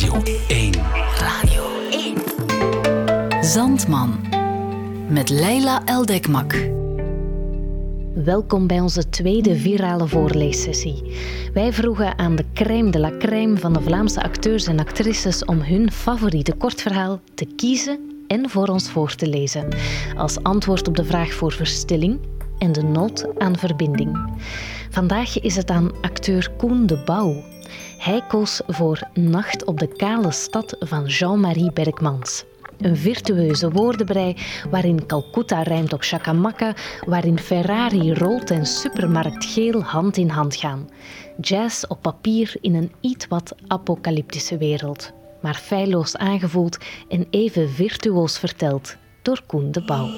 Radio 1. Radio 1. Zandman. Met Leila Eldekmak. Welkom bij onze tweede virale voorleessessie. Wij vroegen aan de crème de la crème van de Vlaamse acteurs en actrices om hun favoriete kortverhaal te kiezen en voor ons voor te lezen. Als antwoord op de vraag voor verstilling en de nood aan verbinding. Vandaag is het aan acteur Koen de Bouw. Hij koos voor Nacht op de kale stad van Jean-Marie Bergmans. Een virtueuze woordenbrei waarin Calcutta rijmt op Chacamaca, waarin Ferrari rolt en supermarkt geel hand in hand gaan. Jazz op papier in een iets wat apocalyptische wereld, maar feilloos aangevoeld en even virtuoos verteld door Koen de Bouw.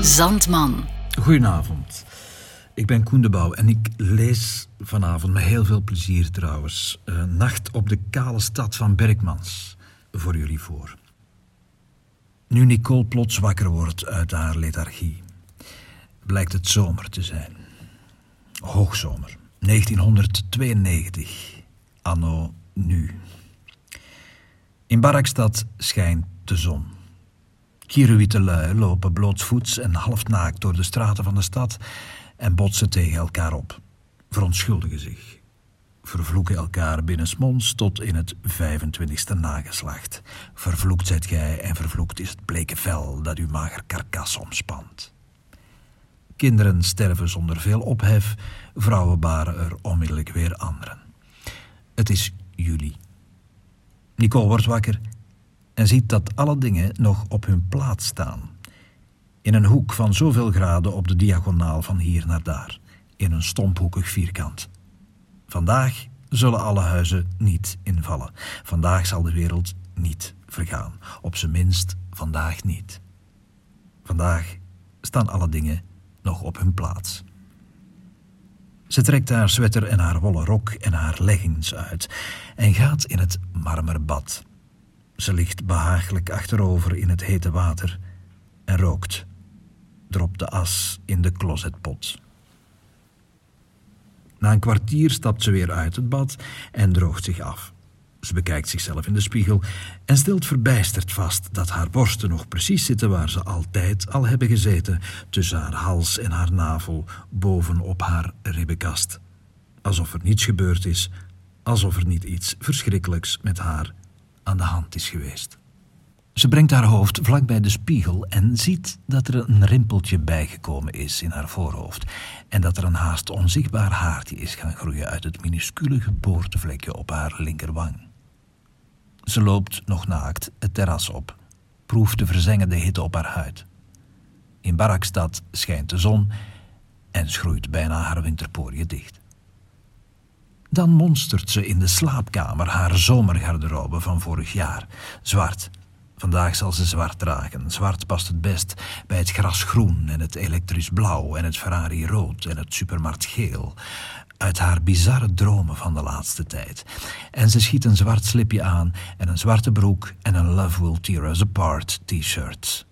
Zandman. Goedenavond. Ik ben Koen de Bouw en ik lees vanavond met heel veel plezier trouwens uh, Nacht op de kale stad van Bergmans voor jullie voor. Nu Nicole plots wakker wordt uit haar lethargie, blijkt het zomer te zijn. Hoogzomer, 1992, anno nu. In Barakstad schijnt de zon. Kieruwitte lui lopen blootsvoets en halfnaakt door de straten van de stad en botsen tegen elkaar op, verontschuldigen zich vervloeken elkaar binnensmonds tot in het 25ste nageslacht. Vervloekt zijt gij en vervloekt is het bleke vel dat uw mager karkas omspant. Kinderen sterven zonder veel ophef, vrouwen baren er onmiddellijk weer anderen. Het is juli. Nicole wordt wakker en ziet dat alle dingen nog op hun plaats staan. In een hoek van zoveel graden op de diagonaal van hier naar daar, in een stomphoekig vierkant. Vandaag zullen alle huizen niet invallen. Vandaag zal de wereld niet vergaan. Op zijn minst vandaag niet. Vandaag staan alle dingen nog op hun plaats. Ze trekt haar sweater en haar wollen rok en haar leggings uit en gaat in het marmerbad. Ze ligt behagelijk achterover in het hete water en rookt. Dropt de as in de closetpot. Na een kwartier stapt ze weer uit het bad en droogt zich af. Ze bekijkt zichzelf in de spiegel en stelt verbijsterd vast dat haar borsten nog precies zitten waar ze altijd al hebben gezeten, tussen haar hals en haar navel, bovenop haar ribbenkast. Alsof er niets gebeurd is, alsof er niet iets verschrikkelijks met haar aan de hand is geweest. Ze brengt haar hoofd vlak bij de spiegel en ziet dat er een rimpeltje bijgekomen is in haar voorhoofd en dat er een haast onzichtbaar haartje is gaan groeien uit het minuscule geboortevlekje op haar linkerwang. Ze loopt nog naakt het terras op, proeft de verzengende hitte op haar huid. In Barakstad schijnt de zon en schroeit bijna haar winterporiën dicht. Dan monstert ze in de slaapkamer haar zomergarderobe van vorig jaar, zwart Vandaag zal ze zwart dragen. Zwart past het best bij het gras groen en het elektrisch blauw en het Ferrari rood en het supermarkt geel. Uit haar bizarre dromen van de laatste tijd. En ze schiet een zwart slipje aan en een zwarte broek en een Love Will Tear Us Apart t-shirt.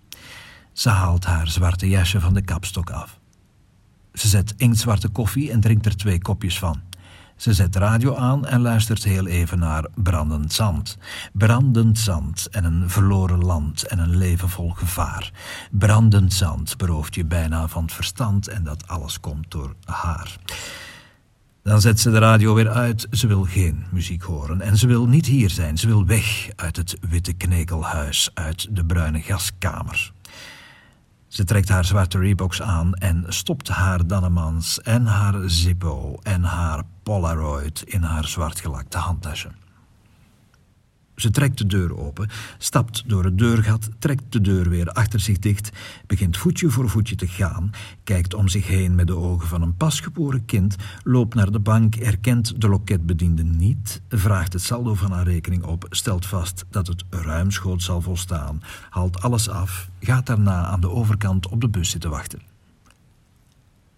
Ze haalt haar zwarte jasje van de kapstok af. Ze zet inktzwarte koffie en drinkt er twee kopjes van. Ze zet de radio aan en luistert heel even naar Brandend Zand. Brandend zand en een verloren land en een leven vol gevaar. Brandend zand berooft je bijna van het verstand en dat alles komt door haar. Dan zet ze de radio weer uit. Ze wil geen muziek horen. En ze wil niet hier zijn. Ze wil weg uit het witte knekelhuis, uit de bruine gaskamer. Ze trekt haar zwarte Reeboks aan en stopt haar Dannemans en haar Zippo en haar Polaroid in haar zwartgelakte handtasje. Ze trekt de deur open, stapt door het deurgat, trekt de deur weer achter zich dicht, begint voetje voor voetje te gaan, kijkt om zich heen met de ogen van een pasgeboren kind, loopt naar de bank, erkent de loketbediende niet, vraagt het saldo van haar rekening op, stelt vast dat het ruimschoots zal volstaan, haalt alles af, gaat daarna aan de overkant op de bus zitten wachten.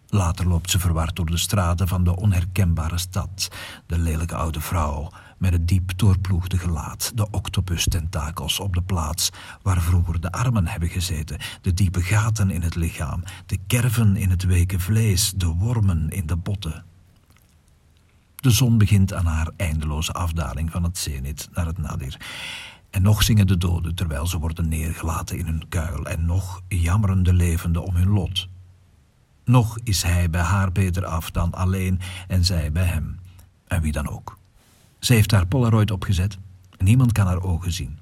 Later loopt ze verward door de straten van de onherkenbare stad, de lelijke oude vrouw met het diep doorploegde gelaat, de octopus-tentakels op de plaats waar vroeger de armen hebben gezeten, de diepe gaten in het lichaam, de kerven in het weken vlees, de wormen in de botten. De zon begint aan haar eindeloze afdaling van het zenit naar het nadir. En nog zingen de doden terwijl ze worden neergelaten in hun kuil. En nog jammeren de levenden om hun lot. Nog is hij bij haar beter af dan alleen en zij bij hem. En wie dan ook. Ze heeft haar Polaroid opgezet. Niemand kan haar ogen zien.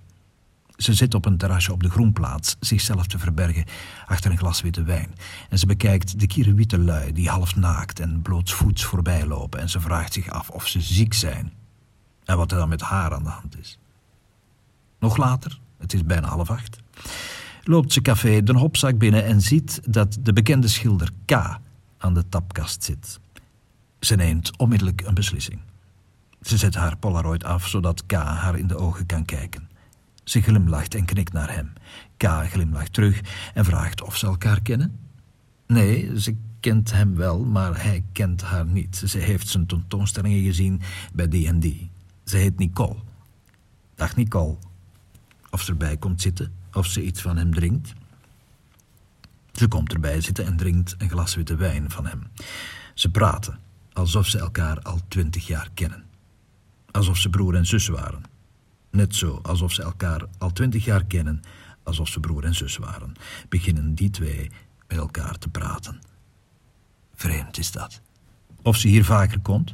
Ze zit op een terrasje op de groenplaats, zichzelf te verbergen achter een glas witte wijn. En ze bekijkt de kierenwitte lui die half naakt en blootsvoets voorbij lopen. En ze vraagt zich af of ze ziek zijn. En wat er dan met haar aan de hand is. Nog later, het is bijna half acht, loopt ze café de hopzak binnen en ziet dat de bekende schilder K aan de tapkast zit. Ze neemt onmiddellijk een beslissing. Ze zet haar Polaroid af zodat K haar in de ogen kan kijken. Ze glimlacht en knikt naar hem. K glimlacht terug en vraagt of ze elkaar kennen. Nee, ze kent hem wel, maar hij kent haar niet. Ze heeft zijn tentoonstellingen gezien bij D&D. Ze heet Nicole. Dag Nicole. Of ze erbij komt zitten, of ze iets van hem drinkt. Ze komt erbij zitten en drinkt een glas witte wijn van hem. Ze praten, alsof ze elkaar al twintig jaar kennen. Alsof ze broer en zus waren. Net zo alsof ze elkaar al twintig jaar kennen, alsof ze broer en zus waren, beginnen die twee met elkaar te praten. Vreemd is dat. Of ze hier vaker komt?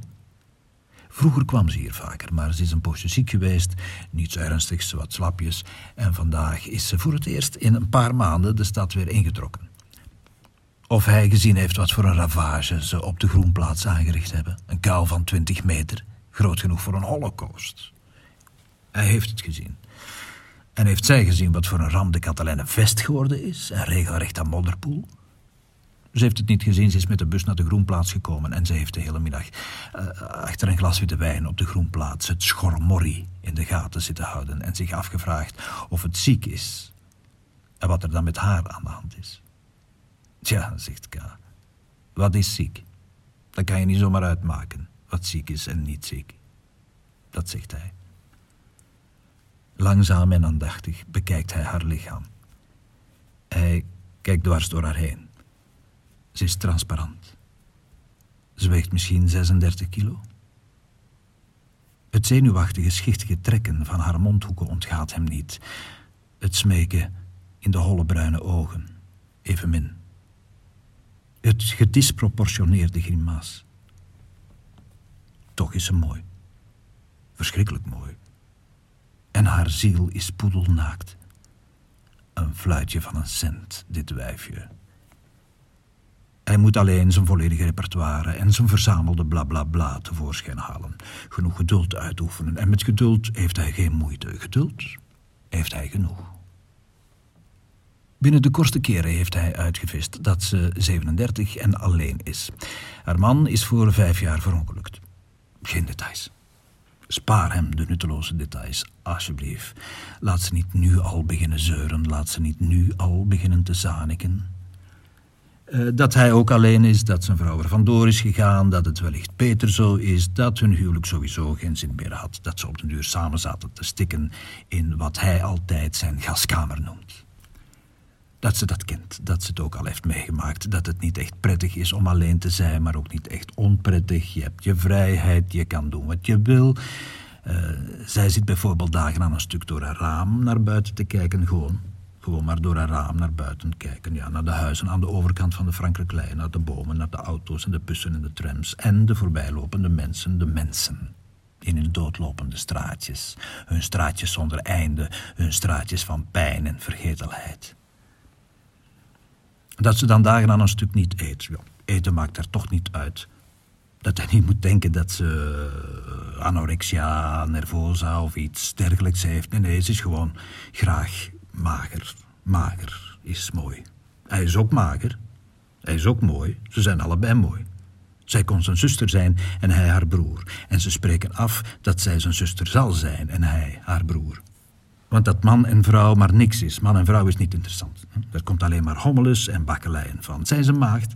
Vroeger kwam ze hier vaker, maar ze is een poosje ziek geweest, niets ernstigs, wat slapjes, en vandaag is ze voor het eerst in een paar maanden de stad weer ingetrokken. Of hij gezien heeft wat voor een ravage ze op de groenplaats aangericht hebben. Een kuil van twintig meter, groot genoeg voor een holocaust. Hij heeft het gezien. En heeft zij gezien wat voor een ram de Catalijne vest geworden is, en regelrecht aan modderpoel? Ze heeft het niet gezien, ze is met de bus naar de Groenplaats gekomen en ze heeft de hele middag uh, achter een glas witte wijn op de Groenplaats het schormorrie in de gaten zitten houden en zich afgevraagd of het ziek is en wat er dan met haar aan de hand is. Tja, zegt K. Wat is ziek? Dat kan je niet zomaar uitmaken, wat ziek is en niet ziek. Dat zegt hij. Langzaam en aandachtig bekijkt hij haar lichaam. Hij kijkt dwars door haar heen. Ze is transparant. Ze weegt misschien 36 kilo. Het zenuwachtige, schichtige trekken van haar mondhoeken ontgaat hem niet. Het smeken in de holle bruine ogen, evenmin. Het gedisproportioneerde grimaas. Toch is ze mooi. Verschrikkelijk mooi. En haar ziel is poedelnaakt. Een fluitje van een cent, dit wijfje. Hij moet alleen zijn volledige repertoire en zijn verzamelde blablabla bla bla tevoorschijn halen. Genoeg geduld uitoefenen. En met geduld heeft hij geen moeite. Geduld heeft hij genoeg. Binnen de kortste keren heeft hij uitgevist dat ze 37 en alleen is. Haar man is voor vijf jaar verongelukt. Geen details. Spaar hem de nutteloze details, alsjeblieft. Laat ze niet nu al beginnen zeuren, laat ze niet nu al beginnen te zaniken. Uh, dat hij ook alleen is, dat zijn vrouw er vandoor is gegaan, dat het wellicht beter zo is, dat hun huwelijk sowieso geen zin meer had, dat ze op den duur samen zaten te stikken in wat hij altijd zijn gaskamer noemt. Dat ze dat kent, dat ze het ook al heeft meegemaakt, dat het niet echt prettig is om alleen te zijn, maar ook niet echt onprettig. Je hebt je vrijheid, je kan doen wat je wil. Uh, zij zit bijvoorbeeld dagen aan een stuk door haar raam naar buiten te kijken, gewoon gewoon maar door een raam naar buiten kijken. Ja, naar de huizen aan de overkant van de Frankrijklei, naar de bomen, naar de auto's en de bussen en de trams. En de voorbijlopende mensen, de mensen. In hun doodlopende straatjes. Hun straatjes zonder einde, hun straatjes van pijn en vergetelheid. Dat ze dan dagen aan een stuk niet eet. Ja, eten maakt er toch niet uit. Dat hij niet moet denken dat ze eh, anorexia, nervosa of iets dergelijks heeft. Nee, nee, ze is gewoon graag mager. Mager is mooi. Hij is ook mager. Hij is ook mooi. Ze zijn allebei mooi. Zij kon zijn zuster zijn en hij haar broer. En ze spreken af dat zij zijn zuster zal zijn en hij haar broer. Want dat man en vrouw maar niks is. Man en vrouw is niet interessant. Er komt alleen maar hommeles en bakkeleien van. Zij is een maagd.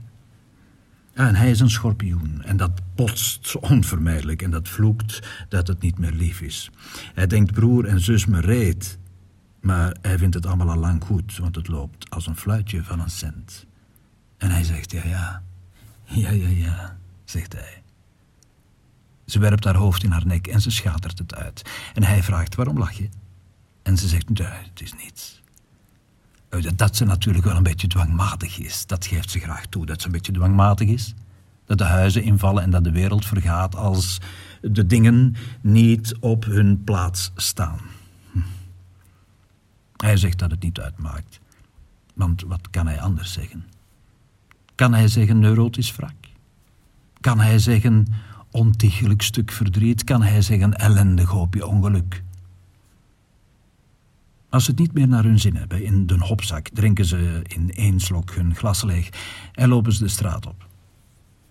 En hij is een schorpioen. En dat botst onvermijdelijk. En dat vloekt dat het niet meer lief is. Hij denkt broer en zus me reed. Maar hij vindt het allemaal al lang goed, want het loopt als een fluitje van een cent. En hij zegt, ja, ja, ja, ja, ja, zegt hij. Ze werpt haar hoofd in haar nek en ze schatert het uit. En hij vraagt, waarom lach je? En ze zegt, het is niets. Dat ze natuurlijk wel een beetje dwangmatig is. Dat geeft ze graag toe, dat ze een beetje dwangmatig is. Dat de huizen invallen en dat de wereld vergaat als de dingen niet op hun plaats staan. Hij zegt dat het niet uitmaakt. Want wat kan hij anders zeggen? Kan hij zeggen neurotisch wrak? Kan hij zeggen ontiegelijk stuk verdriet? Kan hij zeggen ellendig hoopje ongeluk? Als ze het niet meer naar hun zin hebben in de hopzak, drinken ze in één slok hun glas leeg en lopen ze de straat op.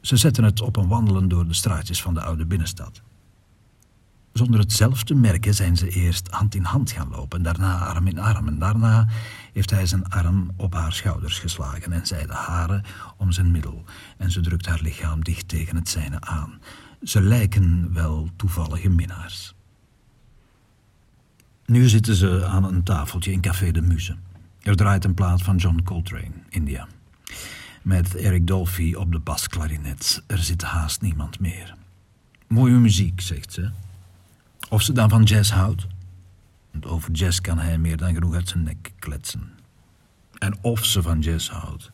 Ze zetten het op een wandelen door de straatjes van de oude binnenstad. Zonder het zelf te merken zijn ze eerst hand in hand gaan lopen, daarna arm in arm. En daarna heeft hij zijn arm op haar schouders geslagen en zij de haren om zijn middel. En ze drukt haar lichaam dicht tegen het zijne aan. Ze lijken wel toevallige minnaars. Nu zitten ze aan een tafeltje in Café de Muze. Er draait een plaat van John Coltrane, India. Met Eric Dolphy op de basklarinet. Er zit haast niemand meer. Mooie muziek, zegt ze. Of ze dan van jazz houdt? Want over jazz kan hij meer dan genoeg uit zijn nek kletsen. En of ze van jazz houdt.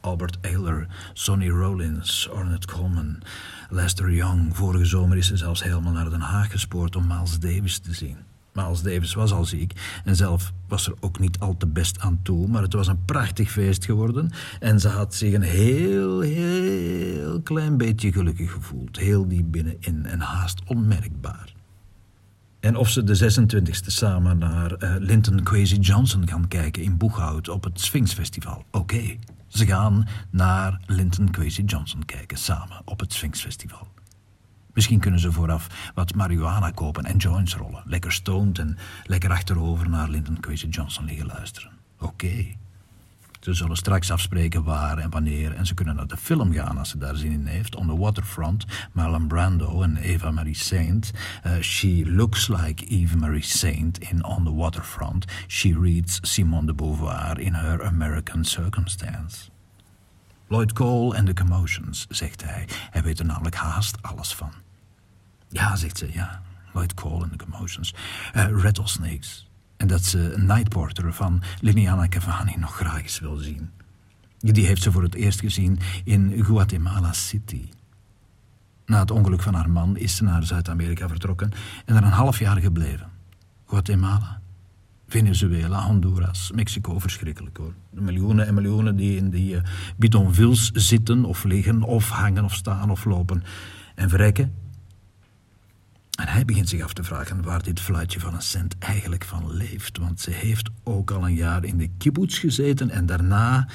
Albert Ayler, Sonny Rollins, Ornette Coleman, Lester Young. Vorige zomer is ze zelfs helemaal naar Den Haag gespoord om Miles Davis te zien. Miles Davis was al ziek en zelf was er ook niet al te best aan toe, maar het was een prachtig feest geworden en ze had zich een heel, heel klein beetje gelukkig gevoeld. Heel diep binnenin en haast onmerkbaar. En of ze de 26e samen naar uh, Linton Kwesi Johnson gaan kijken in Boeghout op het Sphinx Festival. Oké, ze gaan naar Linton Kwesi Johnson kijken samen op het Sphinx Festival. Misschien kunnen ze vooraf wat marihuana kopen en joints rollen. Lekker stoned en lekker achterover naar Lyndon Kwesi Johnson liggen luisteren. Oké. Ze zullen straks afspreken waar en wanneer en ze kunnen naar de film gaan als ze daar zin in heeft. On the Waterfront, Marlon Brando en Eva Marie Saint. Uh, she looks like Eva Marie Saint in On the Waterfront. She reads Simone de Beauvoir in her American Circumstance. Lloyd Cole en de Commotions, zegt hij. Hij weet er namelijk haast alles van. Ja, zegt ze, ja. Lloyd Cole en de Commotions. Uh, rattlesnakes. En dat ze Night Porter van Liliana Cavani nog graag eens wil zien. Die heeft ze voor het eerst gezien in Guatemala City. Na het ongeluk van haar man is ze naar Zuid-Amerika vertrokken en er een half jaar gebleven. Guatemala, Venezuela, Honduras, Mexico, verschrikkelijk hoor. De miljoenen en miljoenen die in die uh, bidonvilles zitten of liggen of hangen of staan of lopen en verrekken en hij begint zich af te vragen waar dit fluitje van een cent eigenlijk van leeft. Want ze heeft ook al een jaar in de kibbutz gezeten en daarna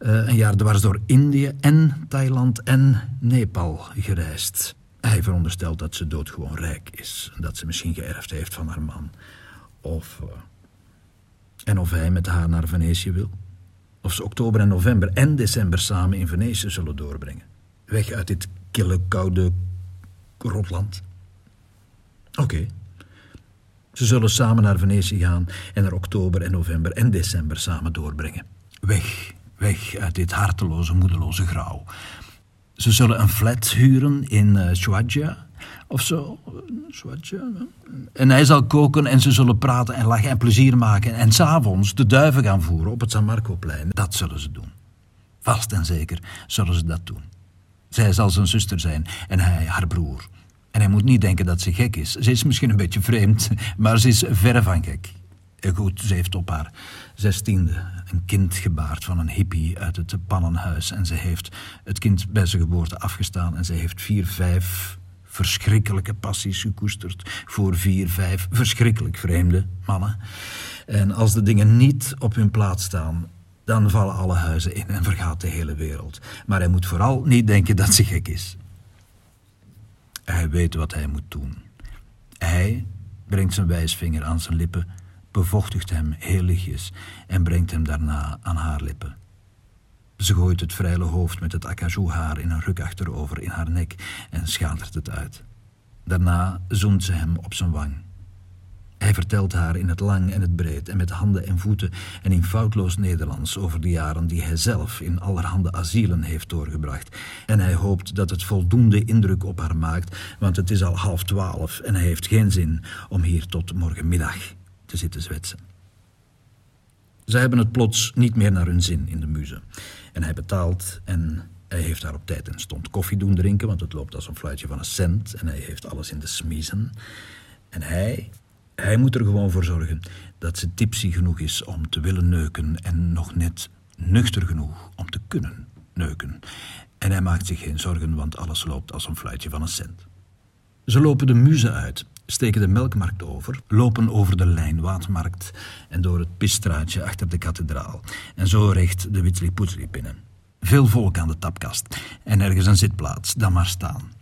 uh, een jaar dwars door Indië en Thailand en Nepal gereisd. Hij veronderstelt dat ze doodgewoon rijk is. Dat ze misschien geërfd heeft van haar man. Of... Uh, en of hij met haar naar Venetië wil. Of ze oktober en november en december samen in Venetië zullen doorbrengen. Weg uit dit kille, koude rotland. Oké. Ze zullen samen naar Venetië gaan en er oktober en november en december samen doorbrengen. Weg, weg uit dit harteloze, moedeloze grauw. Ze zullen een flat huren in uh, of zo. En hij zal koken en ze zullen praten en lachen en plezier maken. En s'avonds de duiven gaan voeren op het San Marcoplein. Dat zullen ze doen. Vast en zeker zullen ze dat doen. Zij zal zijn zuster zijn en hij haar broer. En hij moet niet denken dat ze gek is. Ze is misschien een beetje vreemd, maar ze is verre van gek. Goed, ze heeft op haar zestiende een kind gebaard van een hippie uit het pannenhuis. En ze heeft het kind bij zijn geboorte afgestaan. En ze heeft vier, vijf verschrikkelijke passies gekoesterd. Voor vier, vijf verschrikkelijk vreemde mannen. En als de dingen niet op hun plaats staan, dan vallen alle huizen in en vergaat de hele wereld. Maar hij moet vooral niet denken dat ze gek is. Hij weet wat hij moet doen. Hij brengt zijn wijsvinger aan zijn lippen, bevochtigt hem heel lichtjes en brengt hem daarna aan haar lippen. Ze gooit het vrije hoofd met het acajou-haar in een ruk achterover in haar nek en schatert het uit. Daarna zoent ze hem op zijn wang. Hij vertelt haar in het lang en het breed en met handen en voeten en in foutloos Nederlands over de jaren die hij zelf in allerhande asielen heeft doorgebracht. En hij hoopt dat het voldoende indruk op haar maakt, want het is al half twaalf en hij heeft geen zin om hier tot morgenmiddag te zitten zwetsen. Ze hebben het plots niet meer naar hun zin in de muze. En hij betaalt en hij heeft daar op tijd en stond koffie doen drinken, want het loopt als een fluitje van een cent en hij heeft alles in de smiezen. En hij, hij moet er gewoon voor zorgen dat ze tipsy genoeg is om te willen neuken en nog net nuchter genoeg om te kunnen neuken. En hij maakt zich geen zorgen, want alles loopt als een fluitje van een cent. Ze lopen de muze uit, steken de melkmarkt over, lopen over de lijnwaadmarkt en door het pisstraatje achter de kathedraal. En zo recht de Witsli binnen. Veel volk aan de tapkast en ergens een zitplaats, dan maar staan.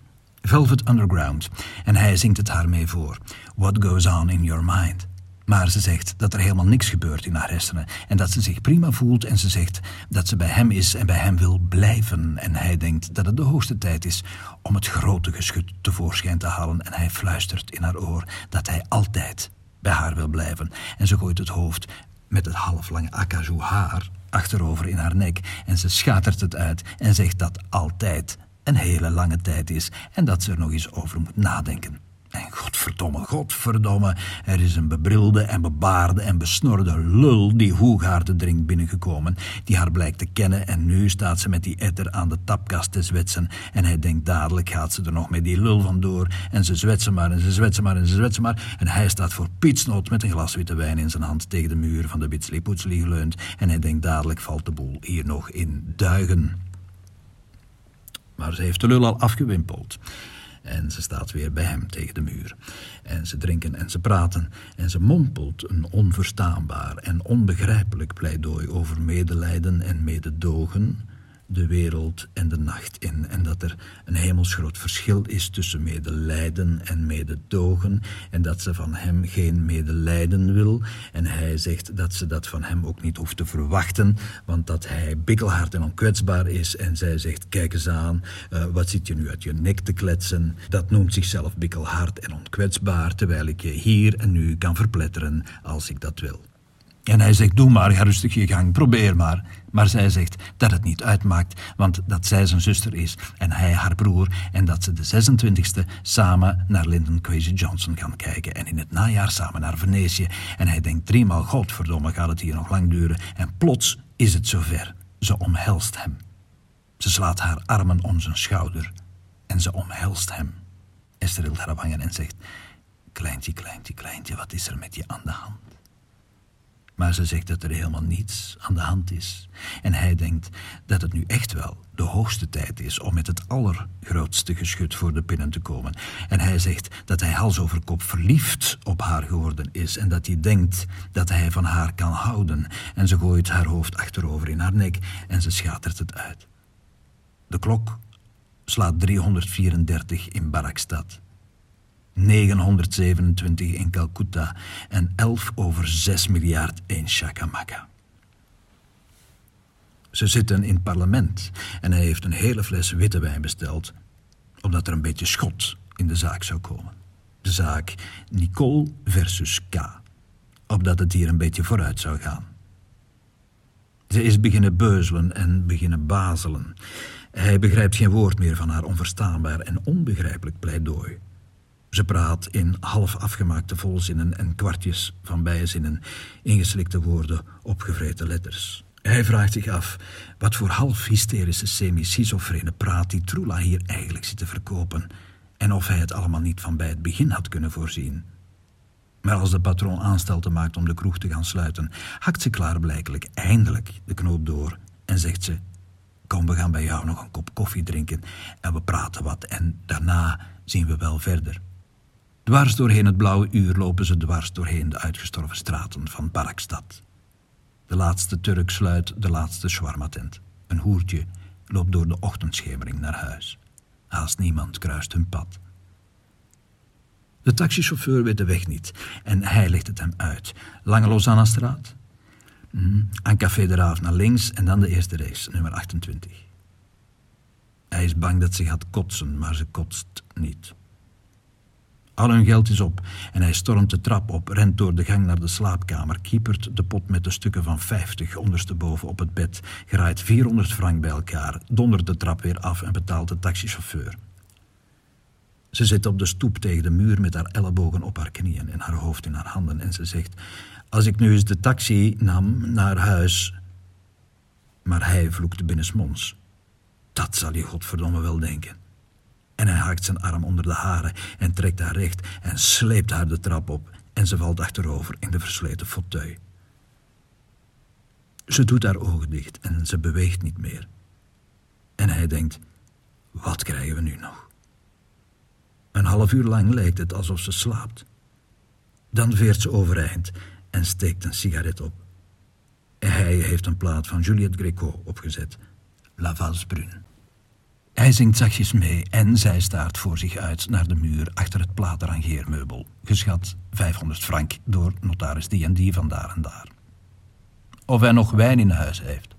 Velvet Underground en hij zingt het haar mee voor. What goes on in your mind? Maar ze zegt dat er helemaal niks gebeurt in haar hersenen en dat ze zich prima voelt en ze zegt dat ze bij hem is en bij hem wil blijven. En hij denkt dat het de hoogste tijd is om het grote geschut tevoorschijn te halen en hij fluistert in haar oor dat hij altijd bij haar wil blijven. En ze gooit het hoofd met het halflange acajou haar achterover in haar nek en ze schatert het uit en zegt dat altijd een hele lange tijd is en dat ze er nog eens over moet nadenken. En godverdomme, godverdomme, er is een bebrilde en bebaarde en besnorde lul die Hoegaarde drinkt binnengekomen, die haar blijkt te kennen en nu staat ze met die etter aan de tapkast te zwetsen en hij denkt dadelijk gaat ze er nog met die lul vandoor en ze zwetsen maar en ze zwetsen maar en ze zwetsen maar en hij staat voor pietsnoot met een glas witte wijn in zijn hand tegen de muur van de Bitsli Poetsli geleund en hij denkt dadelijk valt de boel hier nog in duigen. Maar ze heeft de lul al afgewimpeld. En ze staat weer bij hem tegen de muur. En ze drinken en ze praten. En ze mompelt een onverstaanbaar en onbegrijpelijk pleidooi over medelijden en mededogen de wereld en de nacht in. En dat er een hemelsgroot verschil is tussen medelijden en mededogen. En dat ze van hem geen medelijden wil. En hij zegt dat ze dat van hem ook niet hoeft te verwachten. Want dat hij bikkelhard en onkwetsbaar is. En zij zegt, kijk eens aan, uh, wat zit je nu uit je nek te kletsen? Dat noemt zichzelf bikkelhard en onkwetsbaar. Terwijl ik je hier en nu kan verpletteren als ik dat wil. En hij zegt, doe maar, ga rustig je gang, probeer maar. Maar zij zegt dat het niet uitmaakt, want dat zij zijn zuster is en hij haar broer en dat ze de 26e samen naar Lyndon Crazy Johnson gaan kijken en in het najaar samen naar Venetië. En hij denkt driemaal, godverdomme, gaat het hier nog lang duren? En plots is het zover. Ze omhelst hem. Ze slaat haar armen om zijn schouder en ze omhelst hem. Esther rilt haar wangen en zegt, kleintje, kleintje, kleintje, wat is er met je aan de hand? Maar ze zegt dat er helemaal niets aan de hand is. En hij denkt dat het nu echt wel de hoogste tijd is om met het allergrootste geschut voor de pinnen te komen. En hij zegt dat hij hals over kop verliefd op haar geworden is en dat hij denkt dat hij van haar kan houden. En ze gooit haar hoofd achterover in haar nek en ze schatert het uit. De klok slaat 334 in Barakstad. 927 in Calcutta en 11 over 6 miljard in Shakamaka. Ze zitten in parlement en hij heeft een hele fles witte wijn besteld, omdat er een beetje schot in de zaak zou komen. De zaak Nicole versus K, opdat het hier een beetje vooruit zou gaan. Ze is beginnen beuzelen en beginnen bazelen. Hij begrijpt geen woord meer van haar onverstaanbaar en onbegrijpelijk pleidooi. Ze praat in half afgemaakte volzinnen en kwartjes van bijzinnen, ingeslikte woorden, opgevreten letters. Hij vraagt zich af wat voor half hysterische semi-schizofrene praat die Trula hier eigenlijk zit te verkopen en of hij het allemaal niet van bij het begin had kunnen voorzien. Maar als de patroon aanstelten maakt om de kroeg te gaan sluiten, hakt ze klaarblijkelijk eindelijk de knoop door en zegt ze: Kom, we gaan bij jou nog een kop koffie drinken en we praten wat en daarna zien we wel verder. Dwars doorheen het blauwe uur lopen ze dwars doorheen de uitgestorven straten van Barakstad. De laatste Turk sluit de laatste shawarma-tent. Een hoertje loopt door de ochtendschemering naar huis. Haast niemand kruist hun pad. De taxichauffeur weet de weg niet en hij legt het hem uit. Lange Lausanne-straat, mm, aan Café de Raaf naar links en dan de eerste race, nummer 28. Hij is bang dat ze gaat kotsen, maar ze kotst niet. Al hun geld is op en hij stormt de trap op, rent door de gang naar de slaapkamer, kiepert de pot met de stukken van 50 ondersteboven op het bed, graait 400 frank bij elkaar, dondert de trap weer af en betaalt de taxichauffeur. Ze zit op de stoep tegen de muur met haar ellebogen op haar knieën en haar hoofd in haar handen en ze zegt: Als ik nu eens de taxi nam naar huis. Maar hij vloekt binnensmonds. Dat zal je godverdomme wel denken. En hij haakt zijn arm onder de haren en trekt haar recht en sleept haar de trap op en ze valt achterover in de versleten fauteuil. Ze doet haar ogen dicht en ze beweegt niet meer. En hij denkt, wat krijgen we nu nog? Een half uur lang lijkt het alsof ze slaapt. Dan veert ze overeind en steekt een sigaret op. Hij heeft een plaat van Juliette Gréco opgezet, La Valse Brune. Hij zingt zachtjes mee en zij staart voor zich uit naar de muur achter het platenrangeermeubel, geschat 500 frank door notaris die en die van daar en daar. Of hij nog wijn in huis heeft.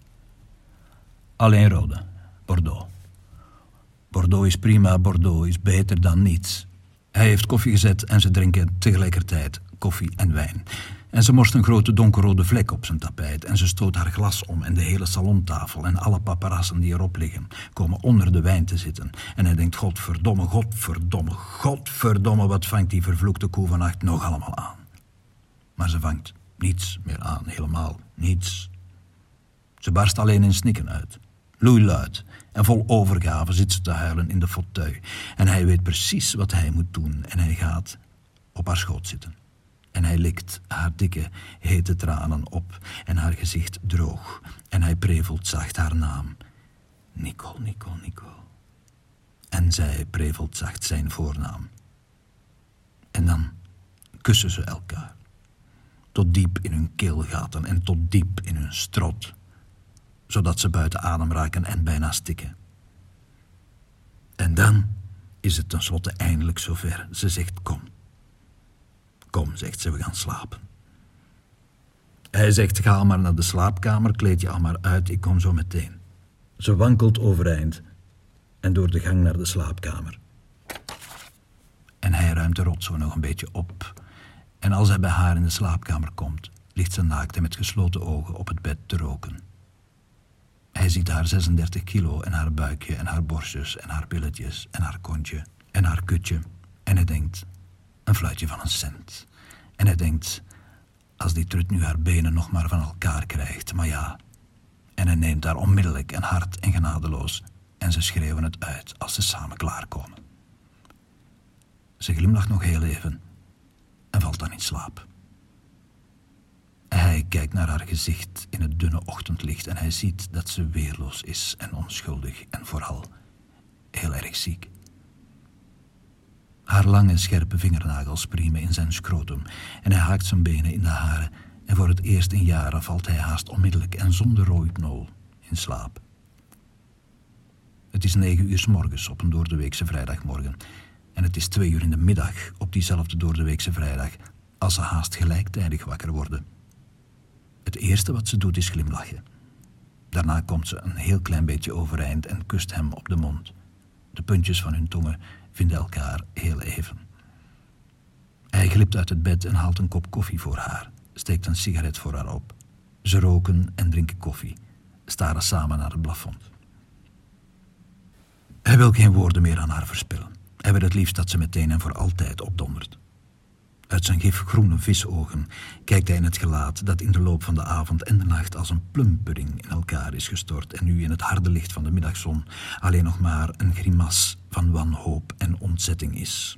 Alleen rode, Bordeaux. Bordeaux is prima, Bordeaux is beter dan niets. Hij heeft koffie gezet en ze drinken tegelijkertijd koffie en wijn. En ze morst een grote donkerrode vlek op zijn tapijt en ze stoot haar glas om en de hele salontafel en alle paparassen die erop liggen komen onder de wijn te zitten. En hij denkt, godverdomme, godverdomme, godverdomme, wat vangt die vervloekte koe vannacht nog allemaal aan? Maar ze vangt niets meer aan, helemaal niets. Ze barst alleen in snikken uit. Loeiluid en vol overgave zit ze te huilen in de fauteuil. En hij weet precies wat hij moet doen en hij gaat op haar schoot zitten en hij likt haar dikke, hete tranen op en haar gezicht droog en hij prevelt zacht haar naam. Nicole, Nicole, Nicole. En zij prevelt zacht zijn voornaam. En dan kussen ze elkaar. Tot diep in hun keelgaten en tot diep in hun strot. Zodat ze buiten adem raken en bijna stikken. En dan is het tenslotte eindelijk zover. Ze zegt kom. Kom, zegt ze, we gaan slapen. Hij zegt, ga maar naar de slaapkamer, kleed je al maar uit, ik kom zo meteen. Ze wankelt overeind en door de gang naar de slaapkamer. En hij ruimt de rotzooi nog een beetje op. En als hij bij haar in de slaapkamer komt, ligt ze naakt en met gesloten ogen op het bed te roken. Hij ziet haar 36 kilo en haar buikje en haar borstjes en haar billetjes en haar kontje en haar kutje. En hij denkt, een fluitje van een cent. En hij denkt, als die trut nu haar benen nog maar van elkaar krijgt, maar ja. En hij neemt haar onmiddellijk en hard en genadeloos en ze schreeuwen het uit als ze samen klaarkomen. Ze glimlacht nog heel even en valt dan in slaap. Hij kijkt naar haar gezicht in het dunne ochtendlicht en hij ziet dat ze weerloos is en onschuldig en vooral heel erg ziek. Haar lange, scherpe vingernagels priemen in zijn scrotum en hij haakt zijn benen in de haren en voor het eerst in jaren valt hij haast onmiddellijk en zonder roodnol in slaap. Het is negen uur s morgens op een doordeweekse vrijdagmorgen en het is twee uur in de middag op diezelfde doordeweekse vrijdag als ze haast gelijktijdig wakker worden. Het eerste wat ze doet is glimlachen. Daarna komt ze een heel klein beetje overeind en kust hem op de mond. De puntjes van hun tongen vinden elkaar heel even. Hij glipt uit het bed en haalt een kop koffie voor haar, steekt een sigaret voor haar op. Ze roken en drinken koffie, staren samen naar het plafond. Hij wil geen woorden meer aan haar verspillen. Hij wil het liefst dat ze meteen en voor altijd opdondert. Uit zijn gifgroene visogen kijkt hij in het gelaat dat in de loop van de avond en de nacht als een plumpudding in elkaar is gestort en nu in het harde licht van de middagzon alleen nog maar een grimas van wanhoop en ontzetting is.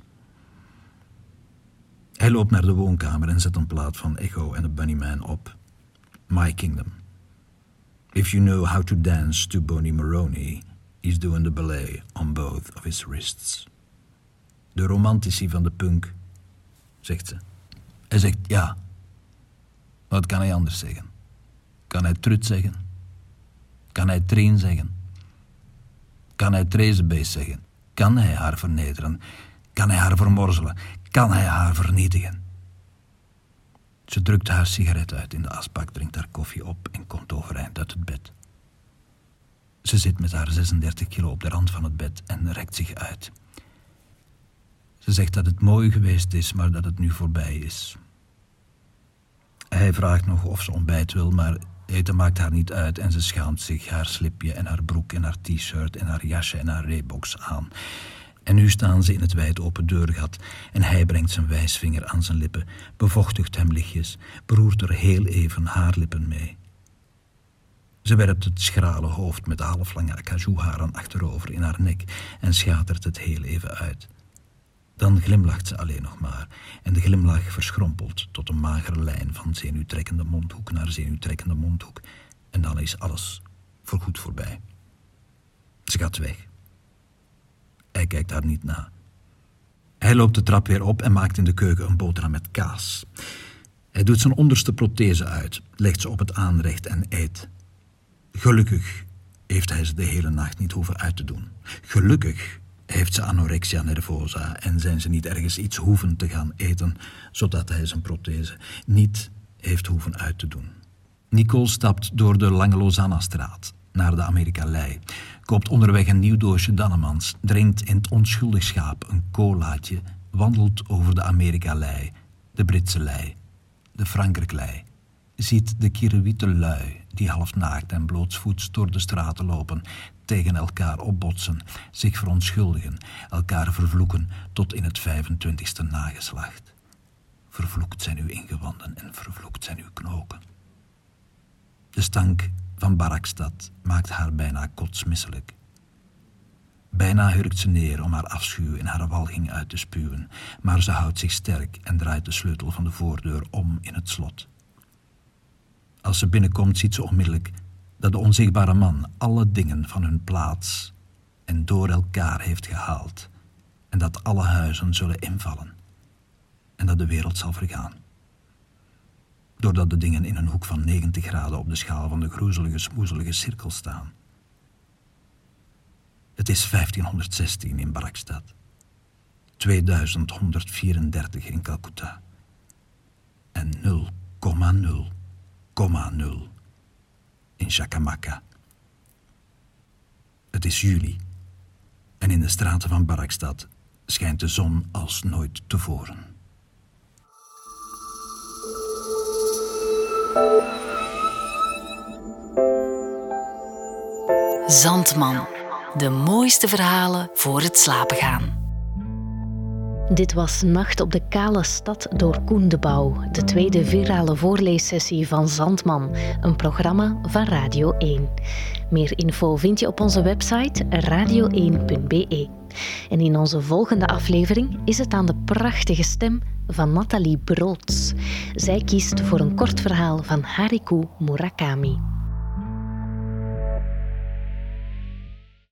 Hij loopt naar de woonkamer en zet een plaat van Echo en de Bunnyman op. My Kingdom. If you know how to dance to Bonnie Maroney, he's doing the ballet on both of his wrists. De romantici van de punk zegt ze. Hij zegt ja. Wat kan hij anders zeggen? Kan hij trut zeggen? Kan hij train zeggen? Kan hij trezenbeest zeggen? Kan hij haar vernederen? Kan hij haar vermorzelen? Kan hij haar vernietigen? Ze drukt haar sigaret uit in de asbak, drinkt haar koffie op en komt overeind uit het bed. Ze zit met haar 36 kilo op de rand van het bed en rekt zich uit. Ze zegt dat het mooi geweest is, maar dat het nu voorbij is. Hij vraagt nog of ze ontbijt wil, maar eten maakt haar niet uit en ze schaamt zich haar slipje en haar broek en haar t-shirt en haar jasje en haar reeboks aan. En nu staan ze in het wijd open deurgat en hij brengt zijn wijsvinger aan zijn lippen, bevochtigt hem lichtjes, beroert er heel even haar lippen mee. Ze werpt het schrale hoofd met halflange acajouharen achterover in haar nek en schatert het heel even uit. Dan glimlacht ze alleen nog maar en de glimlach verschrompelt tot een magere lijn van zenuwtrekkende mondhoek naar zenuwtrekkende mondhoek en dan is alles voorgoed voorbij. Ze gaat weg. Hij kijkt haar niet na. Hij loopt de trap weer op en maakt in de keuken een boterham met kaas. Hij doet zijn onderste prothese uit, legt ze op het aanrecht en eet. Gelukkig heeft hij ze de hele nacht niet hoeven uit te doen. Gelukkig heeft ze anorexia nervosa en zijn ze niet ergens iets hoeven te gaan eten, zodat hij zijn prothese niet heeft hoeven uit te doen. Nicole stapt door de lange Lausanne-straat naar de Amerika-lei, koopt onderweg een nieuw doosje Dannemans, drinkt in het onschuldig schaap een colaatje, wandelt over de Amerika-lei, de Britse lei, de Frankrijk-lei, ziet de kierewitte lui die half naakt en blootsvoets door de straten lopen, tegen elkaar opbotsen, zich verontschuldigen, elkaar vervloeken tot in het 25ste nageslacht. Vervloekt zijn uw ingewanden en vervloekt zijn uw knoken. De stank van Barakstad maakt haar bijna kotsmisselijk. Bijna hurkt ze neer om haar afschuw en haar walging uit te spuwen, maar ze houdt zich sterk en draait de sleutel van de voordeur om in het slot. Als ze binnenkomt, ziet ze onmiddellijk dat de onzichtbare man alle dingen van hun plaats en door elkaar heeft gehaald en dat alle huizen zullen invallen en dat de wereld zal vergaan. Doordat de dingen in een hoek van 90 graden op de schaal van de groezelige, smoezelige cirkel staan. Het is 1516 in Barakstad, 2134 in Calcutta en 0,0 0,0 in Chacamaca. Het is juli en in de straten van Barakstad schijnt de zon als nooit tevoren. Zandman. De mooiste verhalen voor het slapen gaan. Dit was Nacht op de Kale Stad door Koen de de tweede virale voorleessessie van Zandman, een programma van Radio 1. Meer info vind je op onze website radio1.be. En in onze volgende aflevering is het aan de prachtige stem van Nathalie Broods. Zij kiest voor een kort verhaal van Hariku Murakami.